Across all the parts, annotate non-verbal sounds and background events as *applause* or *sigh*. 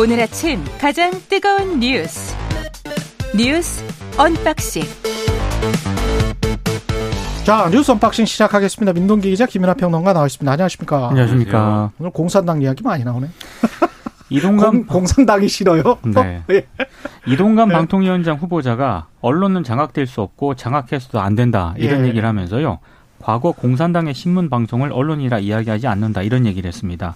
오늘 아침 가장 뜨거운 뉴스 뉴스 언박싱 자 뉴스 언박싱 시작하겠습니다. 민동기 기자 김민하 평론가 나와 있습니다. 안녕하십니까? 안녕하십니까. 오늘 공산당 이야기 많이 나오네. *laughs* 이동관 공, 산당이 싫어요. 네. 예. 이동관 네. 방통위원장 후보자가 언론은 장악될 수 없고 장악해서도 안 된다 이런 예. 얘기를 하면서요. 과거 공산당의 신문 방송을 언론이라 이야기하지 않는다 이런 얘기를 했습니다.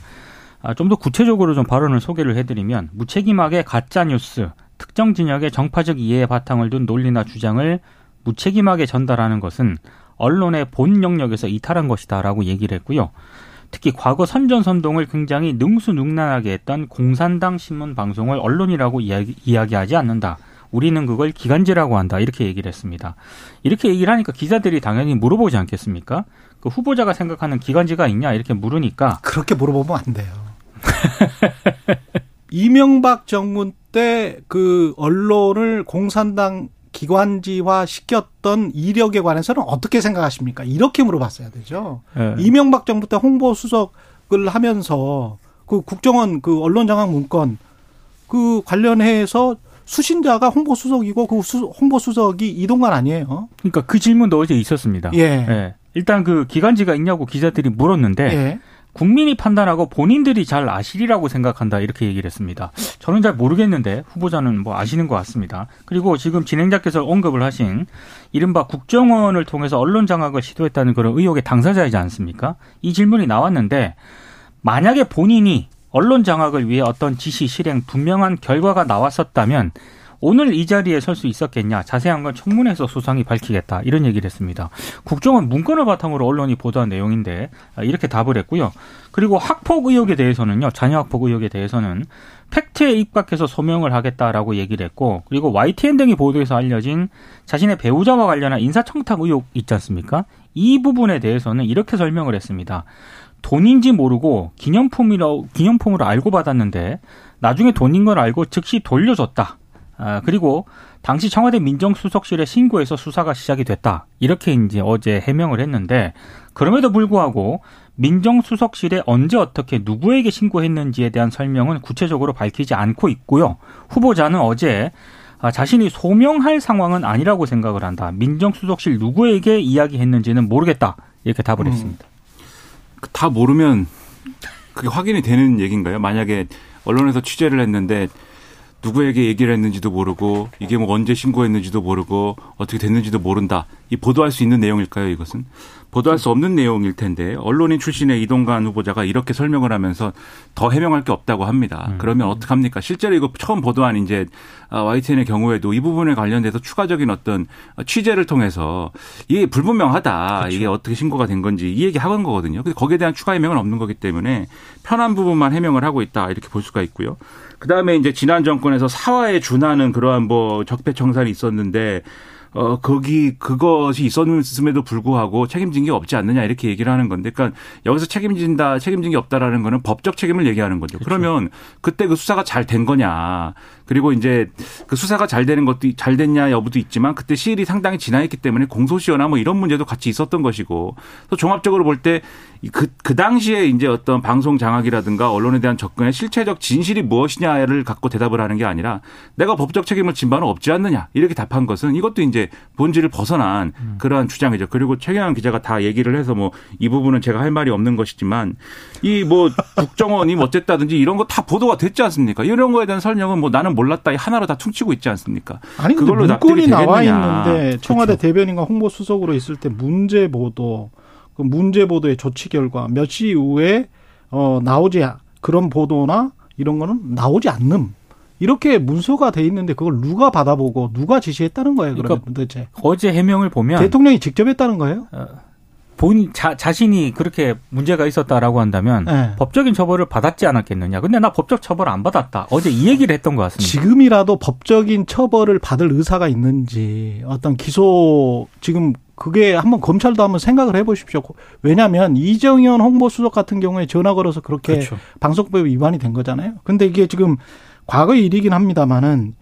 아, 좀더 구체적으로 좀 발언을 소개를 해드리면 무책임하게 가짜 뉴스, 특정 진영의 정파적 이해에 바탕을 둔 논리나 주장을 무책임하게 전달하는 것은 언론의 본 영역에서 이탈한 것이다라고 얘기를 했고요. 특히 과거 선전선동을 굉장히 능수능란하게 했던 공산당 신문 방송을 언론이라고 이야기, 이야기하지 않는다. 우리는 그걸 기간지라고 한다. 이렇게 얘기를 했습니다. 이렇게 얘기를 하니까 기자들이 당연히 물어보지 않겠습니까? 그 후보자가 생각하는 기간지가 있냐 이렇게 물으니까 그렇게 물어보면 안 돼요. *laughs* 이명박 정부 때그 언론을 공산당 기관지화 시켰던 이력에 관해서는 어떻게 생각하십니까? 이렇게 물어봤어야 되죠. 예. 이명박 정부 때 홍보 수석을 하면서 그 국정원 그 언론 장악 문건 그 관련해서 수신자가 홍보 수석이고 그 수- 홍보 수석이 이동관 아니에요? 그러니까 그 질문도 어제 있었습니다. 예. 예. 일단 그 기간지가 있냐고 기자들이 물었는데 예. 국민이 판단하고 본인들이 잘 아시리라고 생각한다 이렇게 얘기를 했습니다. 저는 잘 모르겠는데 후보자는 뭐 아시는 것 같습니다. 그리고 지금 진행자께서 언급을 하신 이른바 국정원을 통해서 언론 장악을 시도했다는 그런 의혹의 당사자이지 않습니까? 이 질문이 나왔는데 만약에 본인이 언론 장악을 위해 어떤 지시 실행 분명한 결과가 나왔었다면 오늘 이 자리에 설 수 있었겠냐 자세한 건 청문회에서 소상히 밝히겠다 이런 얘기를 했습니다. 국정원 문건을 바탕으로 언론이 보도한 내용인데 아, 이렇게 답을 했고요. 그리고 학폭 의혹에 대해서는요 자녀 학폭 의혹에 대해서는 팩트에 입각해서 소명을 하겠다라고 얘기를 했고 그리고 YTN 등이 보도에서 알려진 자신의 배우자와 관련한 인사청탁 의혹 있지 않습니까? 이 부분에 대해서는 이렇게 설명을 했습니다. 돈인지 모르고 기념품이라 기념품으로 알고 받았는데 나중에 돈인 걸 알고 즉시 돌려줬다. 아, 그리고 당시 청와대 민정수석실에 신고해서 수사가 시작이 됐다. 이렇게 이제 어제 해명을 했는데 그럼에도 불구하고 민정수석실에 언제 어떻게 누구에게 신고했는지에 대한 설명은 구체적으로 밝히지 않고 있고요. 후보자는 어제 아, 자신이 소명할 상황은 아니라고 생각을 한다. 민정수석실 누구에게 이야기했는지는 모르겠다. 이렇게 답을 음. 했습니다. 다 모르면 그게 확인이 되는 얘기인가요? 만약에 언론에서 취재를 했는데 누구에게 얘기를 했는지도 모르고 이게 뭐 언제 신고했는지도 모르고 어떻게 됐는지도 모른다. 이 보도할 수 있는 내용일까요? 이것은 보도할 수 없는 내용일 텐데 언론인 출신의 이동관 후보자가 이렇게 설명을 하면서 더 해명할 게 없다고 합니다. 음. 그러면 어떻게 합니까? 실제로 이거 처음 보도한 이제 아, YTN의 경우에도 이 부분에 관련돼서 추가적인 어떤 취재를 통해서 이게 불분명하다. 그렇죠. 이게 어떻게 신고가 된 건지 이 얘기 하는 거거든요. 근데 거기에 대한 추가 해명은 없는 거기 때문에 편한 부분만 해명을 하고 있다. 이렇게 볼 수가 있고요. 그다음에 이제 지난 정권에서 사화에 준하는 그러한 뭐 적폐청산이 있었는데 어, 거기, 그것이 있었음에도 불구하고 책임진 게 없지 않느냐, 이렇게 얘기를 하는 건데, 그러니까 여기서 책임진다, 책임진 게 없다라는 거는 법적 책임을 얘기하는 거죠. 그러면 그때 그 수사가 잘 된 거냐, 그리고 이제 그 수사가 잘 되는 것도, 잘 됐냐 여부도 있지만, 그때 시일이 상당히 지나있기 때문에 공소시효나 뭐 이런 문제도 같이 있었던 것이고, 또 종합적으로 볼 때, 그, 그 당시에 이제 어떤 방송 장악이라든가 언론에 대한 접근의 실체적 진실이 무엇이냐를 갖고 대답을 하는 게 아니라 내가 법적 책임을 진 바는 없지 않느냐 이렇게 답한 것은 이것도 이제 본질을 벗어난 그러한 주장이죠. 그리고 최경환 기자가 다 얘기를 해서 뭐 이 부분은 제가 할 말이 없는 것이지만 이 뭐 *laughs* 국정원이 뭐 어쨌다든지 이런 거 다 보도가 됐지 않습니까? 이런 거에 대한 설명은 뭐 나는 몰랐다 이 하나로 다 퉁치고 있지 않습니까? 아니 근데 그걸로 문건이 나와. 있는데 청와대 그렇죠. 대변인과 홍보수석으로 있을 때 문제 보도 그 문제 보도의 조치 결과 몇 시 이후에 어 나오지 않- 그런 보도나 이런 거는 나오지 않는 이렇게 문서가 돼 있는데 그걸 누가 받아보고 누가 지시했다는 거예요 그러면 그러니까 도대체 어제 해명을 보면 대통령이 직접 했다는 거예요? 본 자, 자신이 그렇게 문제가 있었다라고 한다면 네. 법적인 처벌을 받았지 않았겠느냐. 근데 나 법적 처벌 안 받았다. 어제 이 얘기를 했던 것 같습니다. 지금이라도 법적인 처벌을 받을 의사가 있는지 어떤 기소 지금 그게 한번 검찰도 한번 생각을 해보십시오. 왜냐하면 이정현 홍보수석 같은 경우에 전화 걸어서 그렇게 그렇죠. 방송법 위반이 된 거잖아요. 근데 이게 지금 과거의 일이긴 합니다만은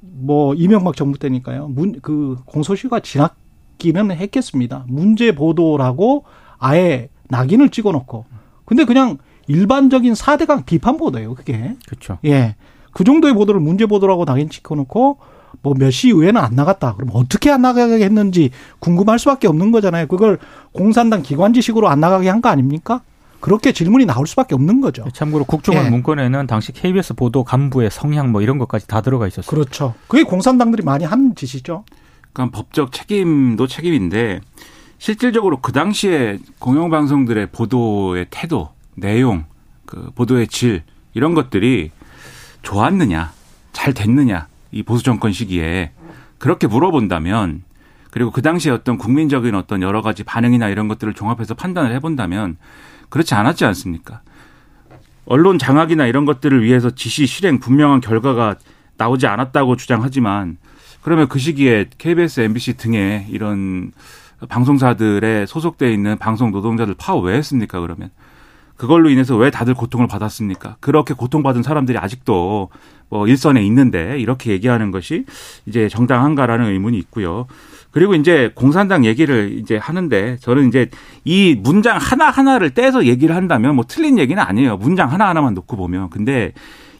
뭐 이명박 정부 때니까요. 문 그 공소시효가 지났기는 했겠습니다. 문제 보도라고 아예 낙인을 찍어놓고 근데 그냥 일반적인 사대강 비판 보도예요. 그게 그렇죠. 예. 그 정도의 보도를 문제 보도라고 당연히 찍어놓고 뭐 몇 시 이후에는 안 나갔다. 그럼 어떻게 안 나가게 했는지 궁금할 수밖에 없는 거잖아요. 그걸 공산당 기관지식으로 안 나가게 한 거 아닙니까? 그렇게 질문이 나올 수밖에 없는 거죠. 참고로 국정원 예. 문건에는 당시 KBS 보도 간부의 성향 뭐 이런 것까지 다 들어가 있었어요. 그렇죠. 그게 공산당들이 많이 하는 짓이죠. 그러니까 법적 책임도 책임인데 실질적으로 그 당시에 공영방송들의 보도의 태도, 내용, 그 보도의 질 이런 것들이 좋았느냐, 잘 됐느냐 이 보수 정권 시기에 그렇게 물어본다면 그리고 그 당시에 어떤 국민적인 어떤 여러 가지 반응이나 이런 것들을 종합해서 판단을 해본다면 그렇지 않았지 않습니까? 언론 장악이나 이런 것들을 위해서 지시 실행 분명한 결과가 나오지 않았다고 주장하지만 그러면 그 시기에 KBS, MBC 등의 이런 방송사들에 소속돼 있는 방송 노동자들 파업 왜 했습니까? 그러면 그걸로 인해서 왜 다들 고통을 받았습니까? 그렇게 고통받은 사람들이 아직도 뭐 일선에 있는데 이렇게 얘기하는 것이 이제 정당한가라는 의문이 있고요. 그리고 이제 공산당 얘기를 이제 하는데 저는 이제 이 문장 하나하나를 떼서 얘기를 한다면 뭐 틀린 얘기는 아니에요. 문장 하나하나만 놓고 보면. 근데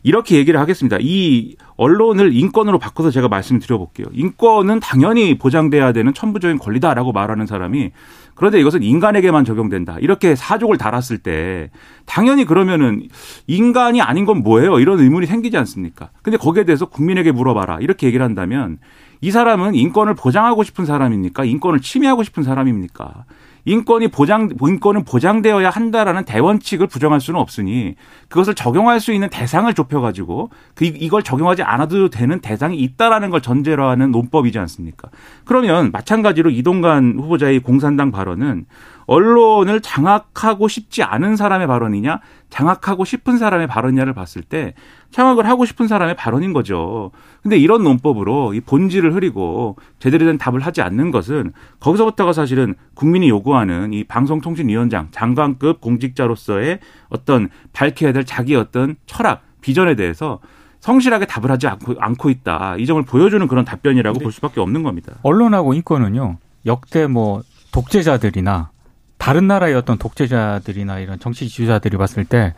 이렇게 얘기를 하겠습니다. 이 언론을 인권으로 바꿔서 제가 말씀을 드려볼게요. 인권은 당연히 보장돼야 되는 천부적인 권리다라고 말하는 사람이 그런데 이것은 인간에게만 적용된다. 이렇게 사족을 달았을 때 당연히 그러면은 인간이 아닌 건 뭐예요? 이런 의문이 생기지 않습니까? 근데 거기에 대해서 국민에게 물어봐라. 이렇게 얘기를 한다면 이 사람은 인권을 보장하고 싶은 사람입니까? 인권을 침해하고 싶은 사람입니까? 인권이 보장 인권은 보장되어야 한다라는 대원칙을 부정할 수는 없으니 그것을 적용할 수 있는 대상을 좁혀 가지고 그 이걸 적용하지 않아도 되는 대상이 있다라는 걸 전제로 하는 논법이지 않습니까? 그러면 마찬가지로 이동관 후보자의 공산당 발언은 언론을 장악하고 싶지 않은 사람의 발언이냐, 장악하고 싶은 사람의 발언이냐를 봤을 때 장악을 하고 싶은 사람의 발언인 거죠. 근데 이런 논법으로 이 본질을 흐리고 제대로 된 답을 하지 않는 것은 거기서부터가 사실은 국민이 요구하는 이 방송통신위원장, 장관급 공직자로서의 어떤 밝혀야 될 자기 어떤 철학, 비전에 대해서 성실하게 답을 하지 않고, 않고 있다. 이 점을 보여주는 그런 답변이라고 볼 수밖에 없는 겁니다. 언론하고 인권은요 역대 뭐 독재자들이나 다른 나라의 어떤 독재자들이나 이런 정치 지도자들이 봤을 때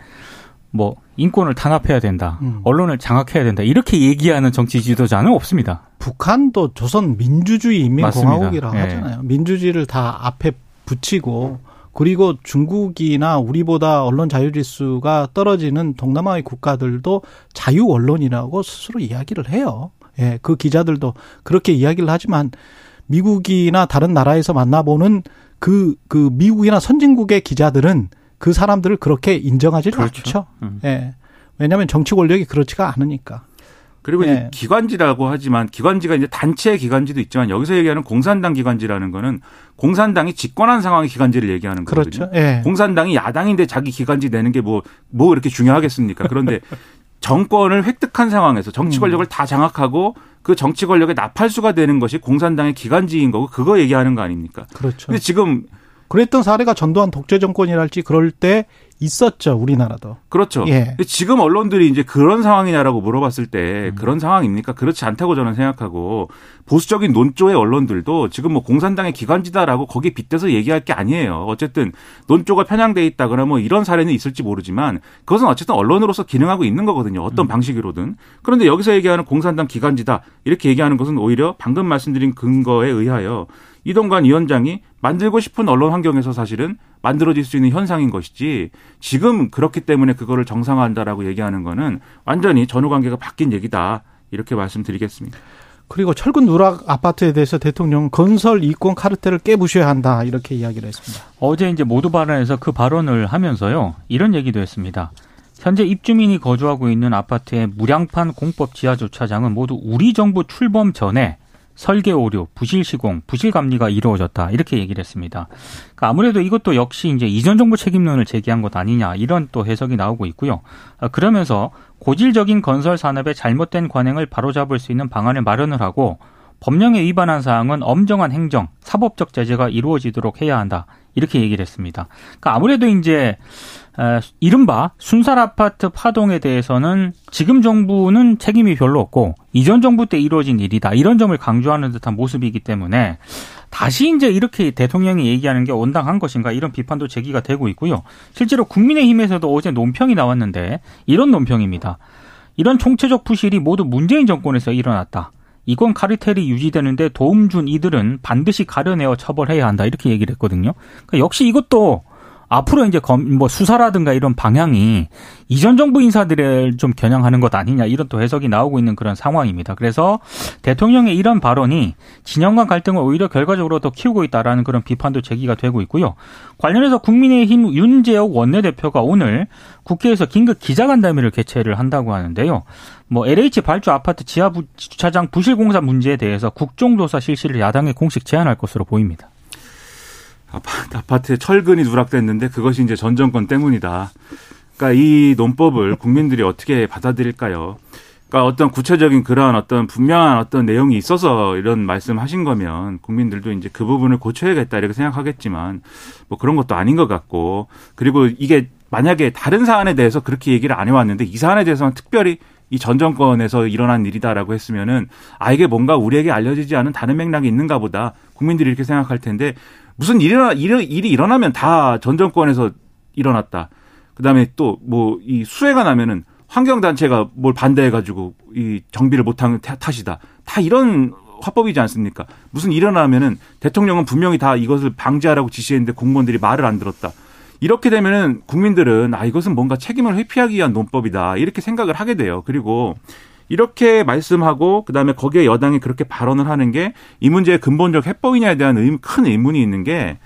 뭐 인권을 탄압해야 된다, 음. 언론을 장악해야 된다 이렇게 얘기하는 정치 지도자는 없습니다. 북한도 조선 민주주의 인민공화국이라 맞습니다. 예. 하잖아요. 민주주의를 다 앞에 붙이고 그리고 중국이나 우리보다 언론 자유 지수가 떨어지는 동남아의 국가들도 자유 언론이라고 스스로 이야기를 해요. 예, 그 기자들도 그렇게 이야기를 하지만 미국이나 다른 나라에서 만나보는 그, 그 미국이나 선진국의 기자들은 그 사람들을 그렇게 인정하지 를 그렇죠. 않죠. 음. 예. 왜냐하면 정치 권력이 그렇지가 않으니까. 그리고 이제 네. 기관지라고 하지만 기관지가 이제 단체의 기관지도 있지만 여기서 얘기하는 공산당 기관지라는 거는 공산당이 집권한 상황의 기관지를 얘기하는 거거든요. 그렇죠. 예. 공산당이 야당인데 자기 기관지 내는 게 뭐뭐 이렇게 중요하겠습니까? 그런데 *laughs* 정권을 획득한 상황에서 정치 권력을 다 장악하고 그 정치 권력의 나팔수가 되는 것이 공산당의 기관지인 거고 그거 얘기하는 거 아닙니까? 그렇죠. 근데 지금 그랬던 사례가 전두환 독재 정권이랄지 그럴 때 있었죠 우리나라도. 그렇죠. 예. 지금 언론들이 이제 그런 상황이냐라고 물어봤을 때 음. 그런 상황입니까? 그렇지 않다고 저는 생각하고 보수적인 논조의 언론들도 지금 뭐 공산당의 기관지다라고 거기에 빗대서 얘기할 게 아니에요. 어쨌든 논조가 편향돼 있다거나 뭐 이런 사례는 있을지 모르지만 그것은 어쨌든 언론으로서 기능하고 있는 거거든요. 어떤 음. 방식으로든. 그런데 여기서 얘기하는 공산당 기관지다 이렇게 얘기하는 것은 오히려 방금 말씀드린 근거에 의하여 이동관 위원장이 만들고 싶은 언론 환경에서 사실은 만들어질 수 있는 현상인 것이지 지금 그렇기 때문에 그거를 정상화한다라고 얘기하는 거는 완전히 전후 관계가 바뀐 얘기다 이렇게 말씀드리겠습니다. 그리고 철근 누락 아파트에 대해서 대통령 건설 이권 카르텔을 깨부셔야 한다 이렇게 이야기를 했습니다. 어제 이제 모두 발언에서 그 발언을 하면서요 이런 얘기도 했습니다. 현재 입주민이 거주하고 있는 아파트의 무량판 공법 지하 주차장은 모두 우리 정부 출범 전에 설계 오류, 부실 시공, 부실 감리가 이루어졌다 이렇게 얘기를 했습니다. 그러니까 아무래도 이것도 역시 이제 이전 정부 책임론을 제기한 것 아니냐 이런 또 해석이 나오고 있고요. 아, 그러면서 고질적인 건설 산업의 잘못된 관행을 바로잡을 수 있는 방안을 마련을 하고 법령에 위반한 사항은 엄정한 행정, 사법적 제재가 이루어지도록 해야 한다. 이렇게 얘기를 했습니다. 그러니까 아무래도 이제 에, 이른바 순살 아파트 파동에 대해서는 지금 정부는 책임이 별로 없고 이전 정부 때 이루어진 일이다. 이런 점을 강조하는 듯한 모습이기 때문에 다시 이제 이렇게 대통령이 얘기하는 게 온당한 것인가 이런 비판도 제기가 되고 있고요. 실제로 국민의힘에서도 어제 논평이 나왔는데 이런 논평입니다. 이런 총체적 부실이 모두 문재인 정권에서 일어났다. 이건 카르텔이 유지되는데 도움 준 이들은 반드시 가려내어 처벌해야 한다. 이렇게 얘기를 했거든요. 그러니까 역시 이것도 앞으로 이제 검, 뭐 수사라든가 이런 방향이 이전 정부 인사들을 좀 겨냥하는 것 아니냐 이런 또 해석이 나오고 있는 그런 상황입니다. 그래서 대통령의 이런 발언이 진영 간 갈등을 오히려 결과적으로 더 키우고 있다라는 그런 비판도 제기가 되고 있고요. 관련해서 국민의힘 윤재옥 원내대표가 오늘 국회에서 긴급 기자간담회를 개최를 한다고 하는데요. 뭐 LH 발주 아파트 지하 주차장 부실 공사 문제에 대해서 국정조사 실시를 야당에 공식 제안할 것으로 보입니다. 아파트, 아파트에 철근이 누락됐는데 그것이 이제 전 정권 때문이다. 그러니까 이 논법을 국민들이 어떻게 받아들일까요? 그러니까 어떤 구체적인 그러한 어떤 분명한 어떤 내용이 있어서 이런 말씀하신 거면 국민들도 이제 그 부분을 고쳐야겠다 이렇게 생각하겠지만 뭐 그런 것도 아닌 것 같고 그리고 이게 만약에 다른 사안에 대해서 그렇게 얘기를 안 해왔는데 이 사안에 대해서는 특별히 이 전 정권에서 일어난 일이다라고 했으면은 아 이게 뭔가 우리에게 알려지지 않은 다른 맥락이 있는가 보다 국민들이 이렇게 생각할 텐데 무슨 일이, 일이, 일이 일어나면 다 전 정권에서 일어났다. 그 다음에 또 뭐 이 수해가 나면은 환경 단체가 뭘 반대해 가지고 이 정비를 못한 탓이다. 다 이런 화법이지 않습니까? 무슨 일어나면은 대통령은 분명히 다 이것을 방지하라고 지시했는데 공무원들이 말을 안 들었다. 이렇게 되면은 국민들은 아 이것은 뭔가 책임을 회피하기 위한 논법이다 이렇게 생각을 하게 돼요. 그리고 이렇게 말씀하고 그다음에 거기에 여당이 그렇게 발언을 하는 게 이 문제의 근본적 해법이냐에 대한 큰 의문이 있는 게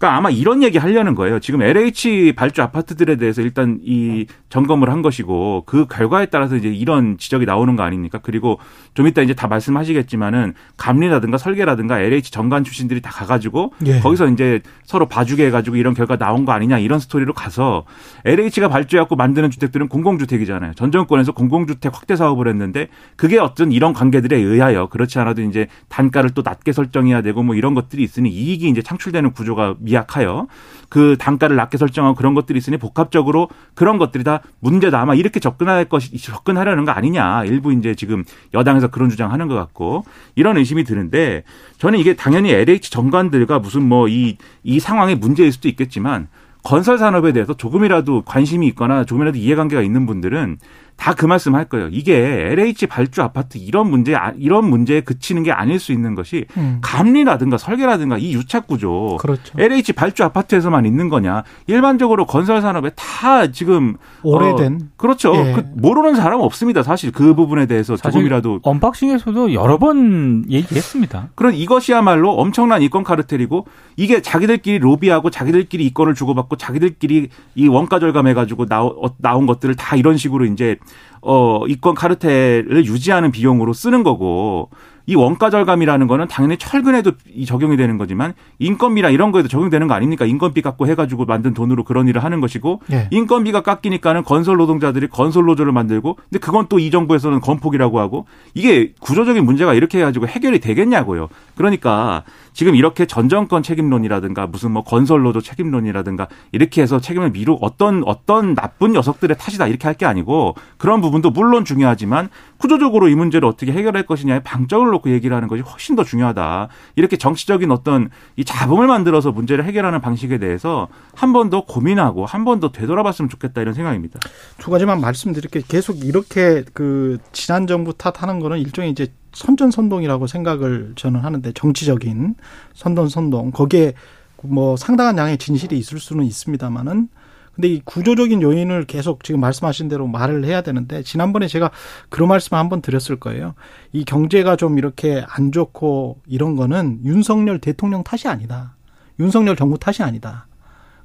그러니까 아마 이런 얘기 하려는 거예요. 지금 LH 발주 아파트들에 대해서 일단 이 점검을 한 것이고 그 결과에 따라서 이제 이런 지적이 나오는 거 아닙니까? 그리고 좀 이따 이제 다 말씀하시겠지만은 감리라든가 설계라든가 LH 정관 출신들이 다 가가지고 예. 거기서 이제 서로 봐주게 해가지고 이런 결과 나온 거 아니냐 이런 스토리로 가서 LH가 발주해갖고 만드는 주택들은 공공주택이잖아요. 전 정권에서 공공주택 확대 사업을 했는데 그게 어떤 이런 관계들에 의하여 그렇지 않아도 이제 단가를 또 낮게 설정해야 되고 뭐 이런 것들이 있으니 이익이 이제 창출되는 구조가 미약하여 그 단가를 낮게 설정하고 그런 것들이 있으니 복합적으로 그런 것들이 다 문제다. 아마 이렇게 접근할 것이 접근하려는 거 아니냐. 일부 이제 지금 여당에서 그런 주장하는 것 같고 이런 의심이 드는데 저는 이게 당연히 LH 정관들과 무슨 뭐 이 이 상황의 문제일 수도 있겠지만 건설 산업에 대해서 조금이라도 관심이 있거나 조금이라도 이해관계가 있는 분들은 다 그 말씀 할 거예요. 이게 LH 발주 아파트 이런 문제 이런 문제에 그치는 게 아닐 수 있는 것이 음. 감리라든가 설계라든가 이 유착 구조. 그렇죠. LH 발주 아파트에서만 있는 거냐? 일반적으로 건설 산업에 다 지금 오래된 어, 그렇죠. 예. 그 모르는 사람 없습니다. 사실 그 부분에 대해서 조금이라도 언박싱에서도 여러 번 얘기했습니다. 그런 이것이야말로 엄청난 이권 카르텔이고 이게 자기들끼리 로비하고 자기들끼리 이권을 주고받고 자기들끼리 이 원가 절감해 가지고 나온 것들을 다 이런 식으로 이제 어, 이권 카르텔을 유지하는 비용으로 쓰는 거고 이 원가 절감이라는 거는 당연히 철근에도 적용이 되는 거지만 인건비나 이런 거에도 적용되는 거 아닙니까? 인건비 깎고 해가지고 만든 돈으로 그런 일을 하는 것이고 네. 인건비가 깎이니까는 건설 노동자들이 건설 노조를 만들고 근데 그건 또 이 정부에서는 건폭이라고 하고 이게 구조적인 문제가 이렇게 해가지고 해결이 되겠냐고요. 그러니까 지금 이렇게 전 정권 책임론이라든가 무슨 뭐 건설노조 책임론이라든가 이렇게 해서 책임을 미루 어떤 어떤 나쁜 녀석들의 탓이다 이렇게 할 게 아니고 그런 부분도 물론 중요하지만 구조적으로 이 문제를 어떻게 해결할 것이냐에 방점을 놓고 얘기를 하는 것이 훨씬 더 중요하다. 이렇게 정치적인 어떤 이 잡음을 만들어서 문제를 해결하는 방식에 대해서 한 번 더 고민하고 한 번 더 되돌아봤으면 좋겠다 이런 생각입니다. 두 가지만 말씀드릴게요. 계속 이렇게 그 지난 정부 탓하는 거는 일종의 이제 선전선동이라고 생각을 저는 하는데 정치적인 선전선동 거기에 뭐 상당한 양의 진실이 있을 수는 있습니다만은 근데 이 구조적인 요인을 계속 지금 말씀하신 대로 말을 해야 되는데 지난번에 제가 그런 말씀을 한번 드렸을 거예요. 이 경제가 좀 이렇게 안 좋고 이런 거는 윤석열 대통령 탓이 아니다. 윤석열 정부 탓이 아니다.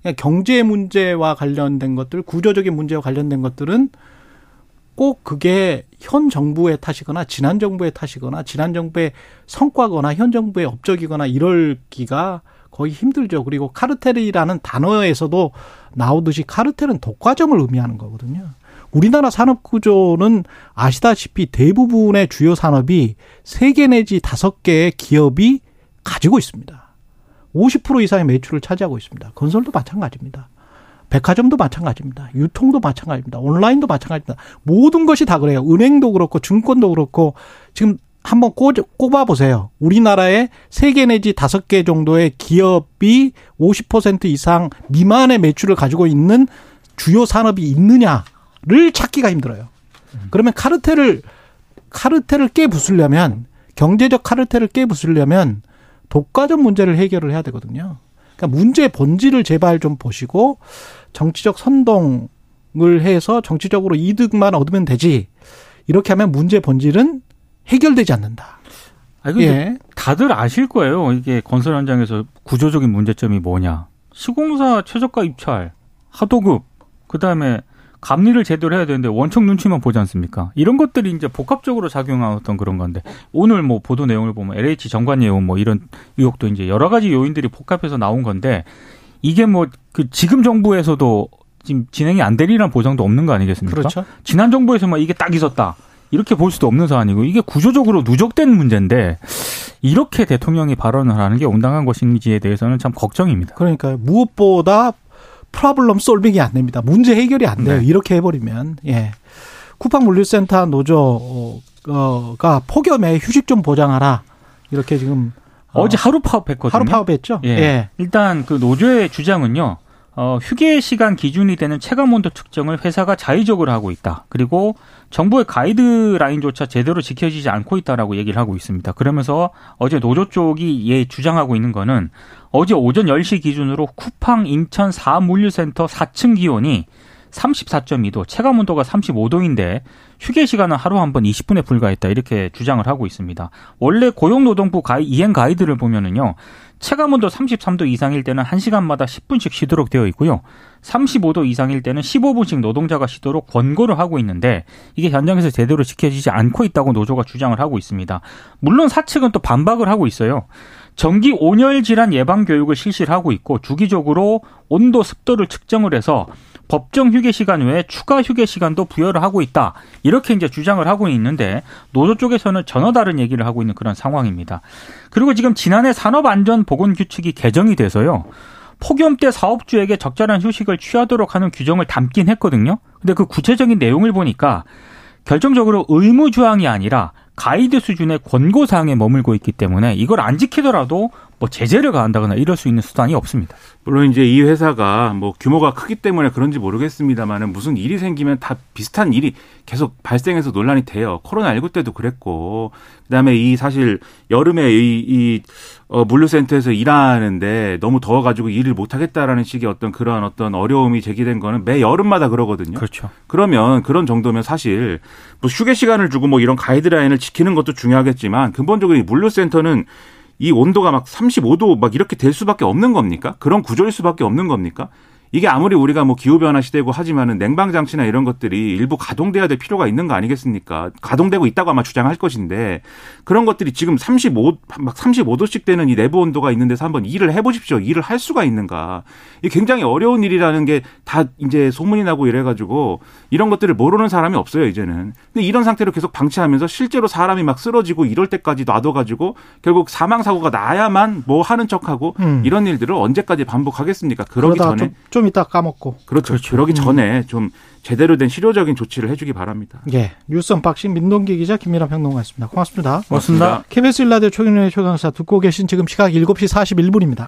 그냥 경제 문제와 관련된 것들, 구조적인 문제와 관련된 것들은 꼭 그게 현 정부의 탓이거나 지난 정부의 탓이거나 지난 정부의 성과거나 현 정부의 업적이거나 이럴기가 거의 힘들죠. 그리고 카르텔이라는 단어에서도 나오듯이 카르텔은 독과점을 의미하는 거거든요. 우리나라 산업 구조는 아시다시피 대부분의 주요 산업이 세 개 내지 다섯 개의 기업이 가지고 있습니다. 50% 이상의 매출을 차지하고 있습니다. 건설도 마찬가지입니다. 백화점도 마찬가지입니다. 유통도 마찬가지입니다. 온라인도 마찬가지입니다. 모든 것이 다 그래요. 은행도 그렇고 증권도 그렇고 지금 한번 꼽아 보세요. 우리나라에 세개 내지 다섯 개 정도의 기업이 50% 이상 미만의 매출을 가지고 있는 주요 산업이 있느냐를 찾기가 힘들어요. 그러면 카르텔을 카르텔을 깨 부수려면 경제적 카르텔을 깨 부수려면 독과점 문제를 해결을 해야 되거든요. 그러니까 문제의 본질을 제발 좀 보시고 정치적 선동을 해서 정치적으로 이득만 얻으면 되지. 이렇게 하면 문제 본질은 해결되지 않는다. 아, 근데 예. 다들 아실 거예요. 이게 건설 현장에서 구조적인 문제점이 뭐냐. 시공사 최저가 입찰, 하도급, 그 다음에 감리를 제대로 해야 되는데 원청 눈치만 보지 않습니까? 이런 것들이 이제 복합적으로 작용하던 그런 건데 오늘 뭐 보도 내용을 보면 LH 정관 예원 뭐 이런 의혹도 이제 여러 가지 요인들이 복합해서 나온 건데 이게 뭐 그 지금 정부에서도 지금 진행이 안 되리란 보장도 없는 거 아니겠습니까? 그렇죠. 지난 정부에서만 이게 딱 있었다. 이렇게 볼 수도 없는 사안이고 이게 구조적으로 누적된 문제인데 이렇게 대통령이 발언을 하는 게 온당한 것인지에 대해서는 참 걱정입니다. 그러니까 무엇보다 프라블럼 솔빙이 안 됩니다. 문제 해결이 안 돼요. 네. 이렇게 해버리면 예. 쿠팡 물류센터 노조가 폭염에 휴식 좀 보장하라 이렇게 지금 어, 제 하루 파업했거든요. 하루 파업했죠. 예. 예. 일단 그 노조의 주장은요. 어, 휴게 시간 기준이 되는 체감 온도 측정을 회사가 자의적으로 하고 있다. 그리고 정부의 가이드라인조차 제대로 지켜지지 않고 있다라고 얘기를 하고 있습니다. 그러면서 어제 노조 쪽이 예 주장하고 있는 거는 어제 오전 10시 기준으로 쿠팡 인천 4물류센터 4층 기온이 34.2도, 체감 온도가 35도인데 휴게 시간은 하루 한 번 20분에 불과했다 이렇게 주장을 하고 있습니다. 원래 고용노동부 가이, 이행 가이드를 보면은요. 체감 온도 33도 이상일 때는 1시간마다 10분씩 쉬도록 되어 있고요. 35도 이상일 때는 15분씩 노동자가 쉬도록 권고를 하고 있는데 이게 현장에서 제대로 지켜지지 않고 있다고 노조가 주장을 하고 있습니다. 물론 사측은 또 반박을 하고 있어요. 정기 온열 질환 예방 교육을 실시를 하고 있고 주기적으로 온도 습도를 측정을 해서 법정 휴게 시간 외에 추가 휴게 시간도 부여를 하고 있다. 이렇게 이제 주장을 하고 있는데 노조 쪽에서는 전혀 다른 얘기를 하고 있는 그런 상황입니다. 그리고 지금 지난해 산업안전보건규칙이 개정이 돼서요. 폭염 때 사업주에게 적절한 휴식을 취하도록 하는 규정을 담긴 했거든요. 근데 그 구체적인 내용을 보니까 결정적으로 의무 조항이 아니라 가이드 수준의 권고 사항에 머물고 있기 때문에 이걸 안 지키더라도 뭐 제재를 가한다거나 이럴 수 있는 수단이 없습니다. 물론 이제 이 회사가 뭐 규모가 크기 때문에 그런지 모르겠습니다만은 무슨 일이 생기면 다 비슷한 일이 계속 발생해서 논란이 돼요. 코로나 19 때도 그랬고 그다음에 이 사실 여름에 이, 이 어, 물류센터에서 일하는데 너무 더워가지고 일을 못하겠다라는 식의 어떤 그런 어떤 어려움이 제기된 거는 매 여름마다 그러거든요. 그렇죠. 그러면 그런 정도면 사실 뭐 휴게 시간을 주고 뭐 이런 가이드라인을 지키는 것도 중요하겠지만 근본적으로 이 물류센터는 이 온도가 막 35도 막 이렇게 될 수밖에 없는 겁니까? 그런 구조일 수밖에 없는 겁니까? 이게 아무리 우리가 뭐 기후변화 시대고 하지만은 냉방장치나 이런 것들이 일부 가동돼야 될 필요가 있는 거 아니겠습니까? 가동되고 있다고 아마 주장할 것인데 그런 것들이 지금 35, 막 35도씩 되는 이 내부 온도가 있는 데서 한번 일을 해보십시오. 일을 할 수가 있는가. 이게 굉장히 어려운 일이라는 게 다 이제 소문이 나고 이래가지고 이런 것들을 모르는 사람이 없어요, 이제는. 근데 이런 상태로 계속 방치하면서 실제로 사람이 막 쓰러지고 이럴 때까지 놔둬가지고 결국 사망사고가 나야만 뭐 하는 척하고 음. 이런 일들을 언제까지 반복하겠습니까? 그러기 전에. 좀, 좀 이따 까먹고. 그렇죠. 그렇죠. 그러기 음. 전에 좀 제대로 된 실효적인 조치를 해주기 바랍니다. 예. 뉴스 언박싱 민동기 기자 김민하 평론가였습니다. 고맙습니다. 고맙습니다. KBS 일라디오 최경영의 최강시사 듣고 계신 지금 시각 7시 41분입니다.